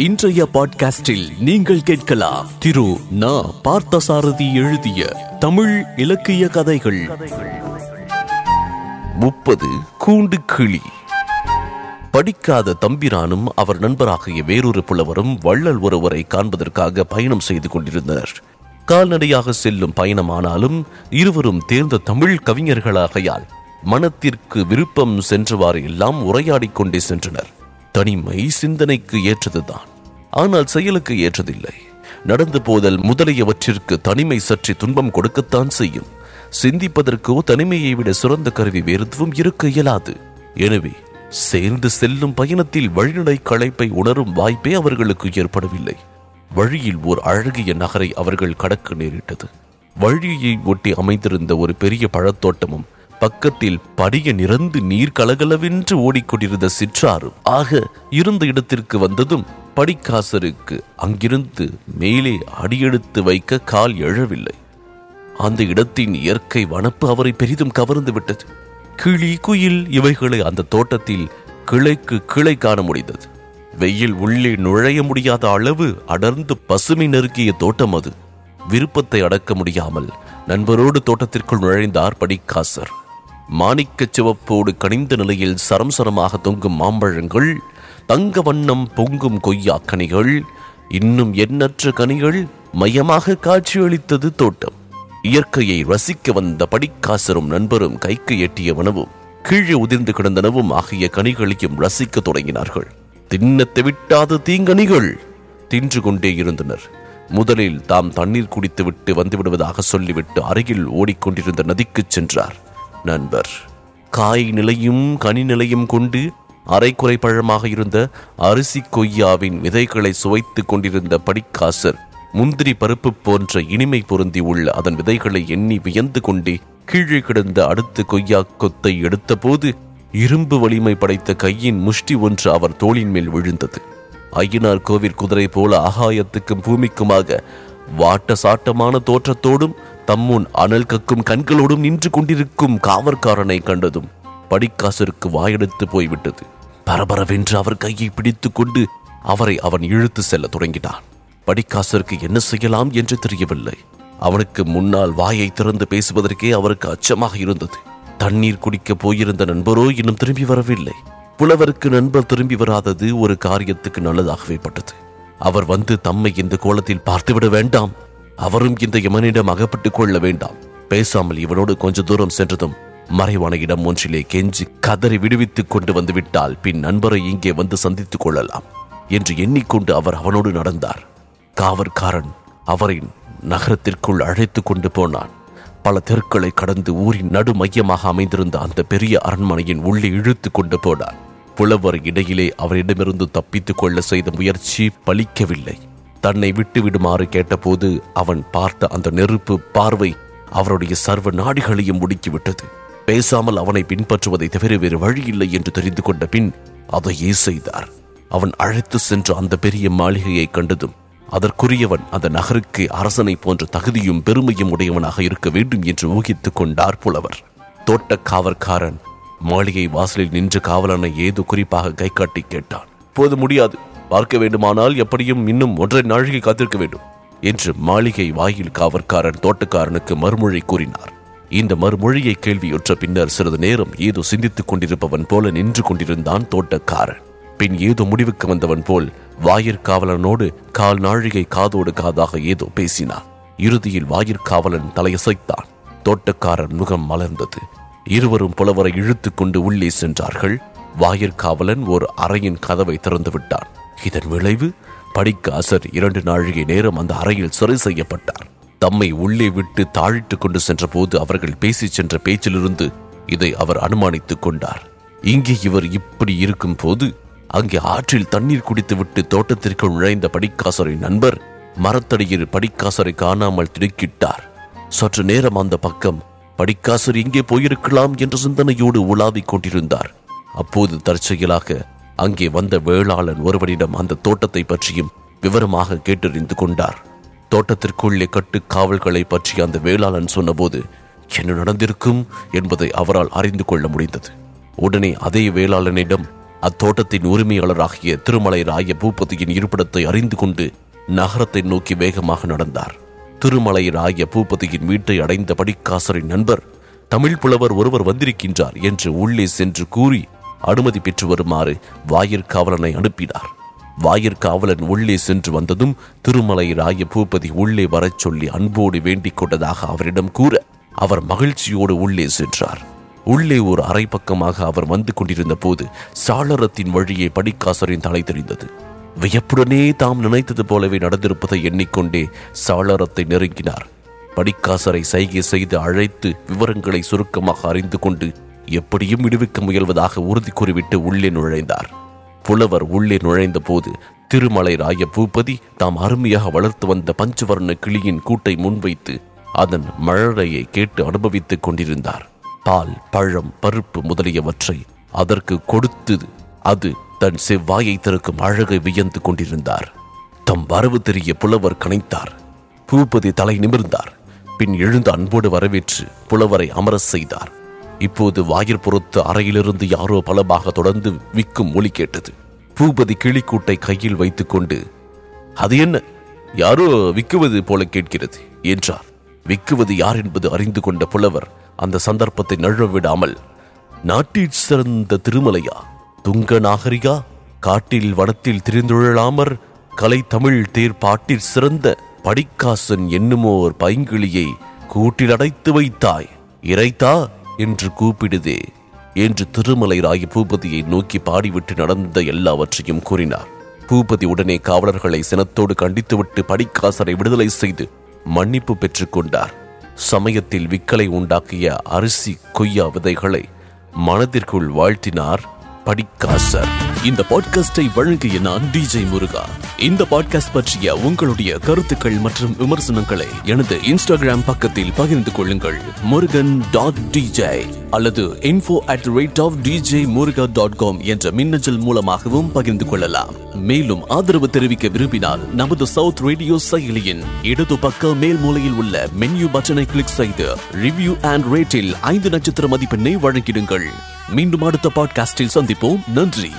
இன்றைய பாட்காஸ்டில் நீங்கள் கேட்கலாம். திரு ந பார்த்தசாரதி எழுதிய தமிழ் இலக்கிய கதைகள். முப்பது கூண்டு கிளி. படிக்காத தம்பிரானும் அவர் நண்பராகிய வேறொரு புலவரும் வள்ளல் ஒருவரை காண்பதற்காக பயணம் செய்து கொண்டிருந்தனர். கால்நடையாக செல்லும் பயணமானாலும் இருவரும் தேர்ந்த தமிழ் கவிஞர்களாகையால் மனத்திற்கு விருப்பம் சென்றவாறு எல்லாம் உரையாடிக் கொண்டே சென்றனர். தனிமை சிந்தனைக்கு ஏற்றதுதான். ஆனால் செயலுக்கு ஏற்றதில்லை. நடந்து போதல் முதலியவற்றிற்கு தனிமை சற்றி துன்பம் கொடுக்கத்தான் செய்யும். சிந்திப்பதற்கோ தனிமையை விட சிறந்த கருவி வேறு எதுவும் இருக்க இயலாது. எனவே சேர்ந்து செல்லும் பயணத்தில் வழிநடை களைப்பை உணரும் வாய்ப்பே அவர்களுக்கு ஏற்படவில்லை. வழியில் ஓர் அழகிய நகரை அவர்கள் கடக்க நேரிட்டது. வழியை ஒட்டி அமைந்திருந்த ஒரு பெரிய பழத்தோட்டமும் பக்கத்தில் படிய நிறந்து நீர் கலகலவென்று ஓடிக்கொண்டிருந்த சிற்றாறும் ஆக இருந்த இடத்திற்கு வந்ததும் படிக்காசருக்கு அங்கிருந்து மேலே அடியெடுத்து வைக்க கால் எழவில்லை. அந்த இடத்தின் இயற்கை வனப்பு அவரை பெரிதும் கவர்ந்து விட்டது. கிளி குயில் இவைகளை அந்த தோட்டத்தில் கிளைக்கு கிளை காண முடிந்தது. வெயில் உள்ளே நுழைய முடியாத அளவு அடர்ந்து பசுமை நெருக்கிய தோட்டம் அது. விருப்பத்தை அடக்க முடியாமல் நண்பரோடு தோட்டத்திற்குள் நுழைந்தார் படிக்காசர். மாணிக்கச் சிவப்போடு கனிந்த நிலையில் சரம் சரமாக தொங்கும் மாம்பழங்கள் தங்க வண்ணம் பொங்கும் கொய்யாக்கனிகள் இன்னும் எண்ணற்ற கனிகள் மையமாக காட்சியளித்தது தோட்டம். இயற்கையை ரசிக்க வந்த படிக்காசரும் நண்பரும் கைக்கு எட்டிய உணவும் கீழே உதிர்ந்து கிடந்தனவும் ஆகிய கனிகளையும் ரசிக்க தொடங்கினார்கள். தின்னத்தை விட்டாத தீங்கனிகள் தின்று கொண்டே இருந்தனர். முதலில் தாம் தண்ணீர் குடித்துவிட்டு வந்துவிடுவதாக சொல்லிவிட்டு அருகில் ஓடிக்கொண்டிருந்த நதிக்குச் சென்றார். நண்பர் காய் நிலையும் கனி நிலையும் கொண்டு அரைக்குறை பழமாக இருந்த அரிசி கொய்யாவின் விதைகளை சுவைத்துக் கொண்டிருந்த படிக்காசர் முந்திரி பருப்பு போன்ற இனிமை பொருந்தி உள்ள அதன் விதைகளை எண்ணி வியந்து கொண்டே கீழே கிடந்த அடுத்த கொய்யா கொத்தை எடுத்தபோது இரும்பு வலிமை படைத்த கையின் முஷ்டி ஒன்று அவர் தோளின் மேல் விழுந்தது. ஐயனார் கோவில் குதிரை போல ஆகாயத்துக்கும் பூமிக்குமாக வாட்ட சாட்டமான தோற்றத்தோடும் தம்முன் அனல் கக்கும் கண்களோடும் நின்று கொண்டிருக்கும் காவற்காரனை கண்டதும் படிக்காசருக்கு வாயெடுத்து போய்விட்டது. பரபரவென்று அவர் கையை பிடித்துக் கொண்டு அவரை அவன் இழுத்து செல்ல தொடங்கினான். படிக்காசருக்கு என்ன செய்யலாம் என்று தெரியவில்லை. அவனுக்கு முன்னால் வாயை திறந்து பேசுவதற்கே அவருக்கு அச்சமாக இருந்தது. தண்ணீர் குடிக்கப் போயிருந்த நண்பரோ இன்னும் திரும்பி வரவில்லை. புலவருக்கு நண்பர் திரும்பி வராதது ஒரு காரியத்துக்கு நல்லதாகவே பட்டது. அவர் வந்து தம்மை இந்த கோலத்தில் பார்த்துவிட வேண்டாம். அவரும் இந்த யமனிடம் அகப்பட்டுக் கொள்ள வேண்டாம். பேசாமல் இவனோடு கொஞ்ச தூரம் சென்றதும் மறைவான இடம் ஒன்றிலே கெஞ்சி கதறி விடுவித்துக் கொண்டு வந்து விட்டால் பின் நண்பரை இங்கே வந்து சந்தித்துக் கொள்ளலாம் என்று எண்ணிக்கொண்டு அவர் அவனோடு நடந்தார். காவற்காரன் அவரை நகரத்திற்குள் அழைத்துக் கொண்டு போனான். பல தெருக்களை கடந்து ஊரின் நடு மையமாக அமைந்திருந்த அந்த பெரிய அரண்மனையின் உள்ளே இழுத்து கொண்டு போனான் புலவர் இடையிலே அவரிடமிருந்து தப்பித்துக் கொள்ள செய்த முயற்சி பலிக்கவில்லை. தன்னை விட்டு விடுமாறு கேட்டபோது அவன் பார்த்த அந்த நெருப்பு பார்வை அவருடைய சர்வ நாடிகளையும் முடுக்கிவிட்டது. பேசாமல் அவனை பின்பற்றுவதை தவிர வேறு வழியில்லை என்று தெரிந்து கொண்ட பின் அதையே செய்தார். அவன் அழைத்து சென்ற அந்த பெரிய மாளிகையை கண்டதும் அதற்குரியவன் அந்த நகருக்கு அரசனை போன்ற தகுதியும் பெருமையும் உடையவனாக இருக்க வேண்டும் என்று ஊகித்துக் கொண்டார் புலவர். தோட்ட காவற்காரன் மாளிகை வாசலில் நின்று காவலனை ஏதோ குறிப்பாக கை காட்டி கேட்டான். போது முடியாது. பார்க்க வேண்டுமானால் எப்படியும் இன்னும் ஒன்றை நாழிகை காத்திருக்க வேண்டும் என்று மாளிகை வாயில் காவற்காரன் தோட்டக்காரனுக்கு மறுமொழி கூறினார். இந்த மறுமொழியை கேள்வியுற்ற பின்னர் சிறிது நேரம் ஏதோ சிந்தித்துக் கொண்டிருப்பவன் போல நின்று கொண்டிருந்தான் தோட்டக்காரன். பின் ஏதோ முடிவுக்கு வந்தவன் போல் வாயிற்காவலனோடு கால் நாழிகை காதோடு காதாக ஏதோ பேசினான். இறுதியில் வாயிற்காவலன் தலையசைத்தான். தோட்டக்காரன் முகம் மலர்ந்தது. இருவரும் புலவரை இழுத்துக்கொண்டு உள்ளே சென்றார்கள். வாயிற்காவலன் ஒரு அறையின் கதவை திறந்து விட்டான். இதன் விளைவு படிக்காசர் இரண்டு நாழிகை நேரம் அந்த அறையில் சிறை செய்யப்பட்டார். தம்மை உள்ளே விட்டு தாழிட்டுக் கொண்டு சென்றபோது அவர்கள் பேசிச் சென்ற பேச்சிலிருந்து இதை அவர் அனுமானித்துக் கொண்டார். இங்கே இவர் இப்படி இருக்கும் போது அங்கே ஆற்றில் தண்ணீர் குடித்துவிட்டு தோட்டத்திற்குள் நுழைந்த படிக்காசரின் நண்பர் மரத்தடியில் படிக்காசரை காணாமல் திடுக்கிட்டார். சற்று நேரம் அந்த பக்கம் படிக்காசர் இங்கே போயிருக்கலாம் என்ற சிந்தனையோடு உலாவிக் கொண்டிருந்தார். அப்போது தற்செயலாக அங்கே வந்த வேளாளன் ஒருவனிடம் அந்த தோட்டத்தை பற்றியும் விவரமாக கேட்டறிந்து கொண்டார். தோட்டத்திற்குள்ளே கட்டு காவல்களை பற்றி அந்த வேளாளன் சொன்னபோது என்ன நடந்திருக்கும்? என்பதை அவரால் அறிந்து கொள்ள முடிந்தது. உடனே அதே வேளாளனிடம் அத்தோட்டத்தின் உரிமையாளராகிய திருமலை ராய பூபதியின் இருப்பிடத்தை அறிந்து கொண்டு நகரத்தை நோக்கி வேகமாக நடந்தார். திருமலை ராய பூபதியின் வீட்டை அடைந்த படிக்காசரின் நண்பர் தமிழ் புலவர் ஒருவர் வந்திருக்கின்றார் என்று உள்ளே சென்று கூறி அனுமதி பெற்று வருமாறு வாயிற்காவலனை அனுப்பினார். வாயிற்காவலன் உள்ளே சென்று வந்ததும் திருமலை ராய பூபதி உள்ளே வரச் சொல்லி அன்போடு வேண்டிக் கொண்டதாக அவரிடம் கூற அவர் மகிழ்ச்சியோடு உள்ளே சென்றார். உள்ளே ஒரு அரை பக்கமாக அவர் வந்து கொண்டிருந்த போது சாளரத்தின் வழியே படிக்காசரின் தலை தெரிந்தது. வியப்புடனே தாம் நினைத்தது போலவே நடந்திருப்பதை எண்ணிக்கொண்டே சாளரத்தை நெருங்கினார். படிக்காசரை சைகை செய்து அழைத்து விவரங்களை சுருக்கமாக அறிந்து கொண்டு எப்படியும் விடுவிக்க முயல்வதாக உறுதி கூறிவிட்டு உள்ளே நுழைந்தார். புலவர் உள்ளே நுழைந்த போது திருமலை ராய பூபதி தாம் அருமையாக வளர்த்து வந்த பஞ்சவர்ண கிளியின் கூட்டை முன்வைத்து அதன் மழலையை கேட்டு அனுபவித்துக் கொண்டிருந்தார். பால் பழம் பருப்பு முதலியவற்றை அதற்கு கொடுத்து அது தன் செவ்வாயை திறக்கும் அழகை வியந்து கொண்டிருந்தார். தம் வரவு தெரிய புலவர் கனைத்தார். பூபதி தலை நிமிர்ந்தார். பின் எழுந்து அன்போடு வரவேற்று புலவரை அமர செய்தார். இப்போது வாயிற்புறத்து அறையிலிருந்து யாரோ பலமாக தொடர்ந்து விக்கும் ஒலி கேட்டது. பூபதி கிளிக்கூட்டை கையில் வைத்துக்கொண்டு அது என்ன? யாரோ விக்குவது போல கேட்கிறது என்றார். விக்குவது யார் என்பது அறிந்து கொண்ட புலவர் அந்த சந்தர்ப்பத்தை நழுவ விடாமல் நாட்டிற் சிறந்த திருமலையா? துங்க நாகரிகா? காட்டில் வனத்தில் திரிந்துழலாமர் கலை தமிழ் தேர் பாட்டில் சிறந்த படிக்காசன் என்னுமோர் பைங்கிளியை கூட்டில் அடைத்து வைத்தாய். இறைத்தா? என்று கூப்பிடுதே என்று திருமலை ராய பூபதியை நோக்கி பாடிவிட்டு நடந்த எல்லாவற்றையும் கூறினார். பூபதி உடனே காவலர்களை சினத்தோடு கண்டித்துவிட்டு படிக்காசரை விடுதலை செய்து மன்னிப்பு பெற்றுக் கொண்டார். சமயத்தில் விக்கலை உண்டாக்கிய அரிசி கொய்யா விதைகளை மனதிற்குள் வாழ்த்தினார் படிக்காசர் இந்த பாட்காஸ்டை வழங்கிய நான் டிஜே முருகா. இந்த பாட்காஸ்ட் பற்றிய உங்களுடைய கருத்துக்கள் மற்றும் விமர்சனங்களை எனது இன்ஸ்டாகிராம் பக்கத்தில் பகிர்ந்து கொள்ளுங்கள். முருகன் டாட் டிஜே அல்லது info at rate of DJ Muruga dot com என்ற மின்னஞ்சல் மூலமாகவும் பகிர்ந்து கொள்ளலாம். மேலும் ஆதரவு தெரிவிக்க விரும்பினால் நமது சவுத் ரேடியோ செயலியின் இடது பக்க மேல் மூலையில் உள்ள மென்யூ பட்டனை கிளிக் செய்து ரிவ்யூ அண்ட் ரேட்டில் ஐந்து நட்சத்திர மதிப்பெண்ணை வழங்கிடுங்கள். மீண்டும் அடுத்த பாட்காஸ்டில் சந்திப்போம். நன்றி.